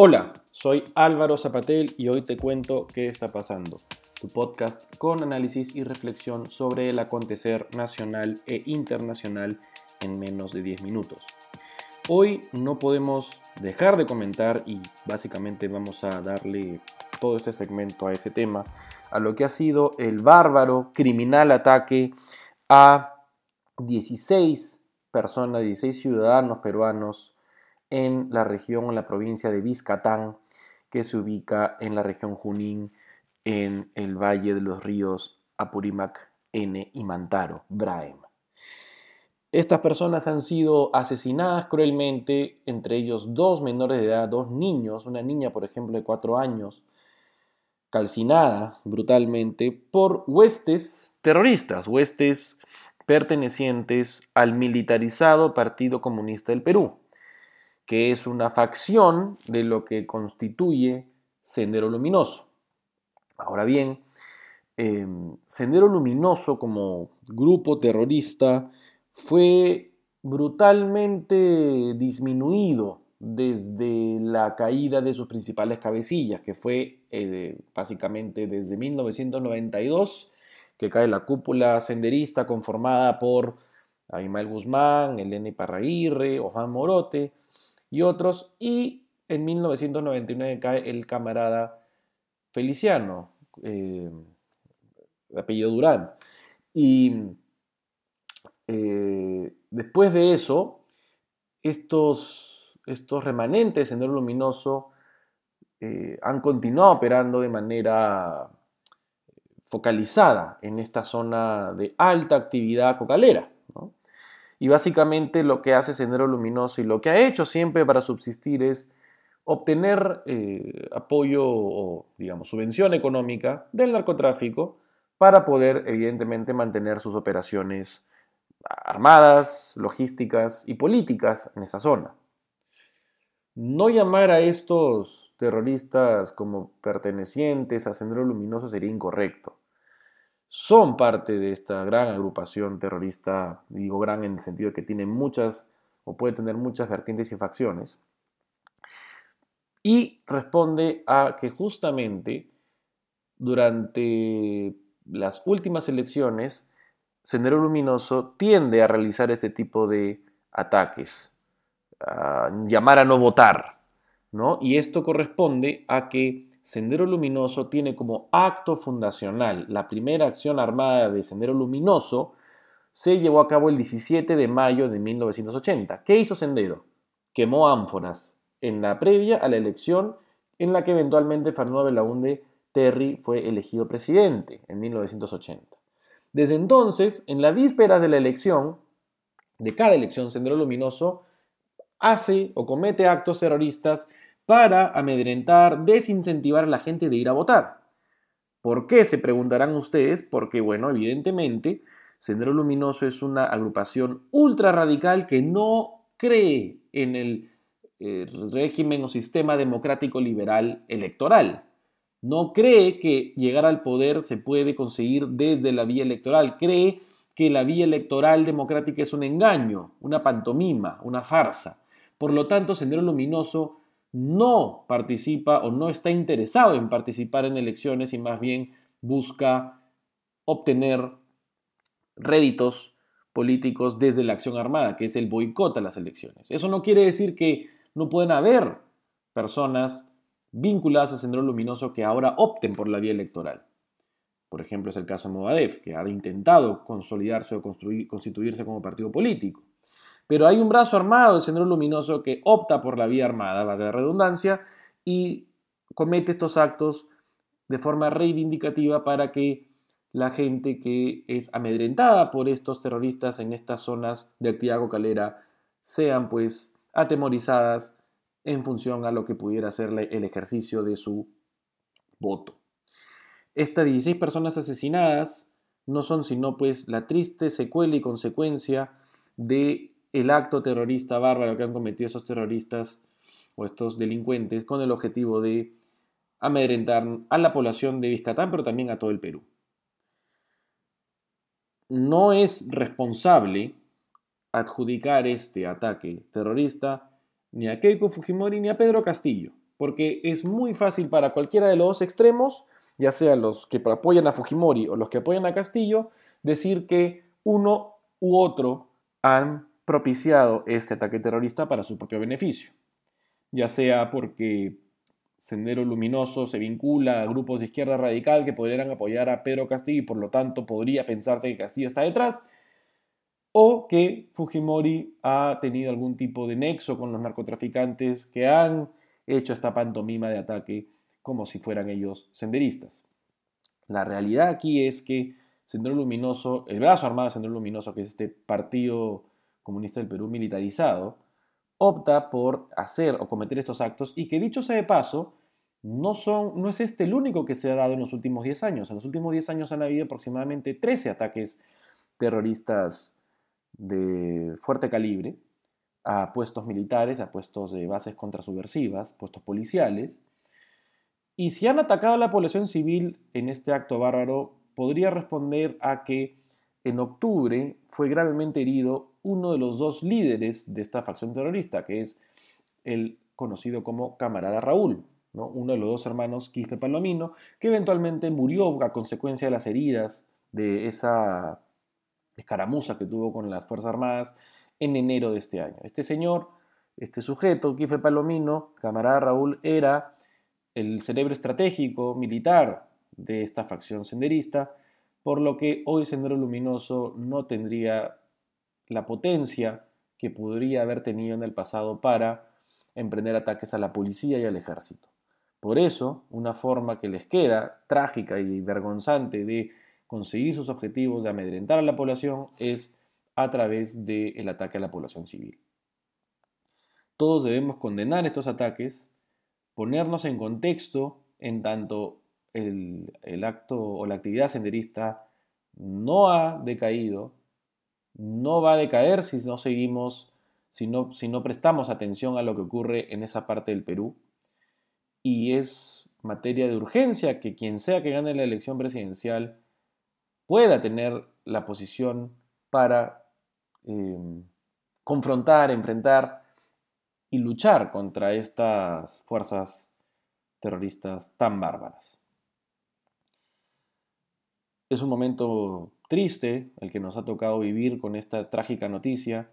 Hola, soy Álvaro Zapatel y hoy te cuento qué está pasando. Tu podcast con análisis y reflexión sobre el acontecer nacional e internacional en menos de 10 minutos. Hoy no podemos dejar de comentar y básicamente vamos a darle todo este segmento a ese tema, a lo que ha sido el bárbaro, criminal ataque a 16 personas, 16 ciudadanos peruanos en la región, en la provincia de Vizcatán, que se ubica en la región Junín, en el valle de los ríos Apurímac, N y Mantaro, Braem. Estas personas han sido asesinadas cruelmente, entre ellos dos menores de edad, dos niños, una niña, por ejemplo, de cuatro años, calcinada brutalmente por huestes terroristas, huestes pertenecientes al militarizado Partido Comunista del Perú que es una facción de lo que constituye Sendero Luminoso. Ahora bien, em, Sendero Luminoso como grupo terrorista fue brutalmente disminuido desde la caída de sus principales cabecillas, que fue eh, básicamente desde 1992, que cae la cúpula senderista conformada por Abimael Guzmán, Elena Parraguirre, Juan Morote, y otros. Y en 1999 cae el camarada Feliciano, eh, de apellido Durán. Y eh, después de eso, estos, estos remanentes en el luminoso eh, han continuado operando de manera focalizada en esta zona de alta actividad cocalera. Y básicamente lo que hace Sendero Luminoso y lo que ha hecho siempre para subsistir es obtener eh, apoyo o, digamos, subvención económica del narcotráfico para poder, evidentemente, mantener sus operaciones armadas, logísticas y políticas en esa zona. No llamar a estos terroristas como pertenecientes a Sendero Luminoso sería incorrecto son parte de esta gran agrupación terrorista, digo gran en el sentido de que tiene muchas o puede tener muchas vertientes y facciones, y responde a que justamente durante las últimas elecciones, Sendero Luminoso tiende a realizar este tipo de ataques, a llamar a no votar, ¿no? Y esto corresponde a que Sendero Luminoso tiene como acto fundacional la primera acción armada de Sendero Luminoso se llevó a cabo el 17 de mayo de 1980. ¿Qué hizo Sendero? Quemó ánforas en la previa a la elección en la que eventualmente Fernando Belaunde Terry fue elegido presidente en 1980. Desde entonces, en la víspera de la elección, de cada elección, Sendero Luminoso hace o comete actos terroristas para amedrentar, desincentivar a la gente de ir a votar. ¿Por qué? Se preguntarán ustedes, porque bueno, evidentemente, Sendero Luminoso es una agrupación ultra radical que no cree en el eh, régimen o sistema democrático liberal electoral. No cree que llegar al poder se puede conseguir desde la vía electoral. Cree que la vía electoral democrática es un engaño, una pantomima, una farsa. Por lo tanto, Sendero Luminoso no participa o no está interesado en participar en elecciones y más bien busca obtener réditos políticos desde la acción armada, que es el boicot a las elecciones. Eso no quiere decir que no pueden haber personas vinculadas a Sendero Luminoso que ahora opten por la vía electoral. Por ejemplo, es el caso de Movadef, que ha intentado consolidarse o constituirse como partido político. Pero hay un brazo armado de Sendero Luminoso que opta por la vía armada, valga la redundancia, y comete estos actos de forma reivindicativa para que la gente que es amedrentada por estos terroristas en estas zonas de actividad cocalera sean pues atemorizadas en función a lo que pudiera ser el ejercicio de su voto. Estas 16 personas asesinadas no son sino pues la triste secuela y consecuencia de el acto terrorista bárbaro que han cometido esos terroristas o estos delincuentes con el objetivo de amedrentar a la población de Vizcatán, pero también a todo el Perú. No es responsable adjudicar este ataque terrorista ni a Keiko Fujimori ni a Pedro Castillo. porque es muy fácil para cualquiera de los dos extremos, ya sea los que apoyan a Fujimori o los que apoyan a Castillo, decir que uno u otro han propiciado este ataque terrorista para su propio beneficio, ya sea porque Sendero Luminoso se vincula a grupos de izquierda radical que podrían apoyar a Pedro Castillo y por lo tanto podría pensarse que Castillo está detrás, o que Fujimori ha tenido algún tipo de nexo con los narcotraficantes que han hecho esta pantomima de ataque como si fueran ellos senderistas. La realidad aquí es que Sendero Luminoso, el brazo armado de Sendero Luminoso, que es este partido comunista del Perú militarizado, opta por hacer o cometer estos actos y que dicho sea de paso, no, son, no es este el único que se ha dado en los últimos 10 años. En los últimos 10 años han habido aproximadamente 13 ataques terroristas de fuerte calibre a puestos militares, a puestos de bases contrasubversivas, puestos policiales. Y si han atacado a la población civil en este acto bárbaro, podría responder a que en octubre fue gravemente herido uno de los dos líderes de esta facción terrorista, que es el conocido como camarada Raúl, ¿no? uno de los dos hermanos Quispe Palomino, que eventualmente murió a consecuencia de las heridas de esa escaramuza que tuvo con las Fuerzas Armadas en enero de este año. Este señor, este sujeto, Quispe Palomino, camarada Raúl, era el cerebro estratégico militar de esta facción senderista, por lo que hoy Sendero Luminoso no tendría la potencia que podría haber tenido en el pasado para emprender ataques a la policía y al ejército. Por eso, una forma que les queda trágica y vergonzante de conseguir sus objetivos de amedrentar a la población es a través del ataque a la población civil. Todos debemos condenar estos ataques, ponernos en contexto en tanto el, el acto o la actividad senderista no ha decaído, no va a decaer si no seguimos, si no, si no prestamos atención a lo que ocurre en esa parte del Perú. Y es materia de urgencia que quien sea que gane la elección presidencial pueda tener la posición para em, confrontar, enfrentar y luchar contra estas fuerzas terroristas tan bárbaras. Es un momento triste el que nos ha tocado vivir con esta trágica noticia,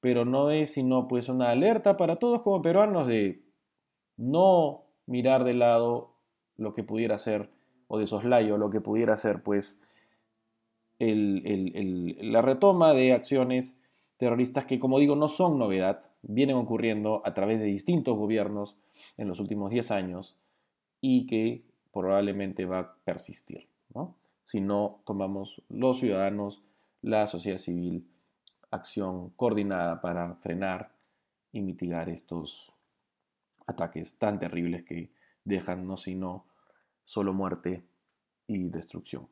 pero no es sino pues una alerta para todos como peruanos de no mirar de lado lo que pudiera ser o de soslayo lo que pudiera ser pues la retoma de acciones terroristas que como digo no son novedad, vienen ocurriendo a través de distintos gobiernos en los últimos 10 años y que probablemente va a persistir. ¿no? Si no tomamos los ciudadanos, la sociedad civil, acción coordinada para frenar y mitigar estos ataques tan terribles que dejan no sino solo muerte y destrucción.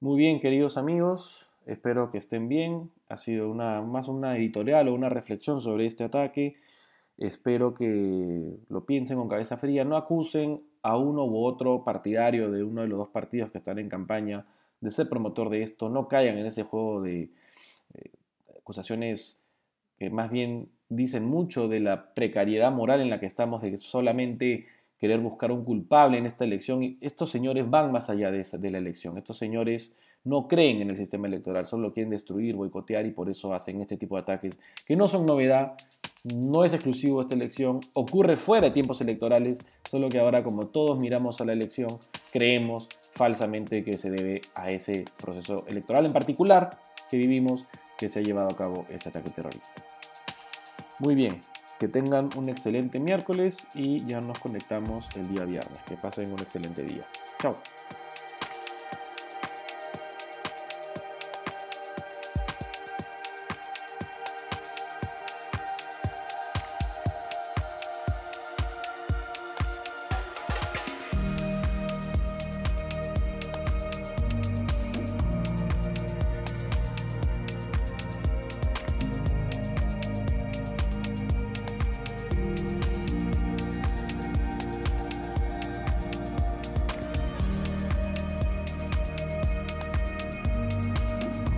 Muy bien, queridos amigos, espero que estén bien. Ha sido una, más una editorial o una reflexión sobre este ataque. Espero que lo piensen con cabeza fría, no acusen a uno u otro partidario de uno de los dos partidos que están en campaña de ser promotor de esto, no caigan en ese juego de eh, acusaciones que más bien dicen mucho de la precariedad moral en la que estamos, de solamente querer buscar un culpable en esta elección. Estos señores van más allá de, de la elección. Estos señores no creen en el sistema electoral, solo quieren destruir, boicotear y por eso hacen este tipo de ataques que no son novedad, no es exclusivo esta elección, ocurre fuera de tiempos electorales, solo que ahora como todos miramos a la elección, creemos falsamente que se debe a ese proceso electoral en particular que vivimos que se ha llevado a cabo este ataque terrorista. Muy bien, que tengan un excelente miércoles y ya nos conectamos el día viernes. Que pasen un excelente día. Chao.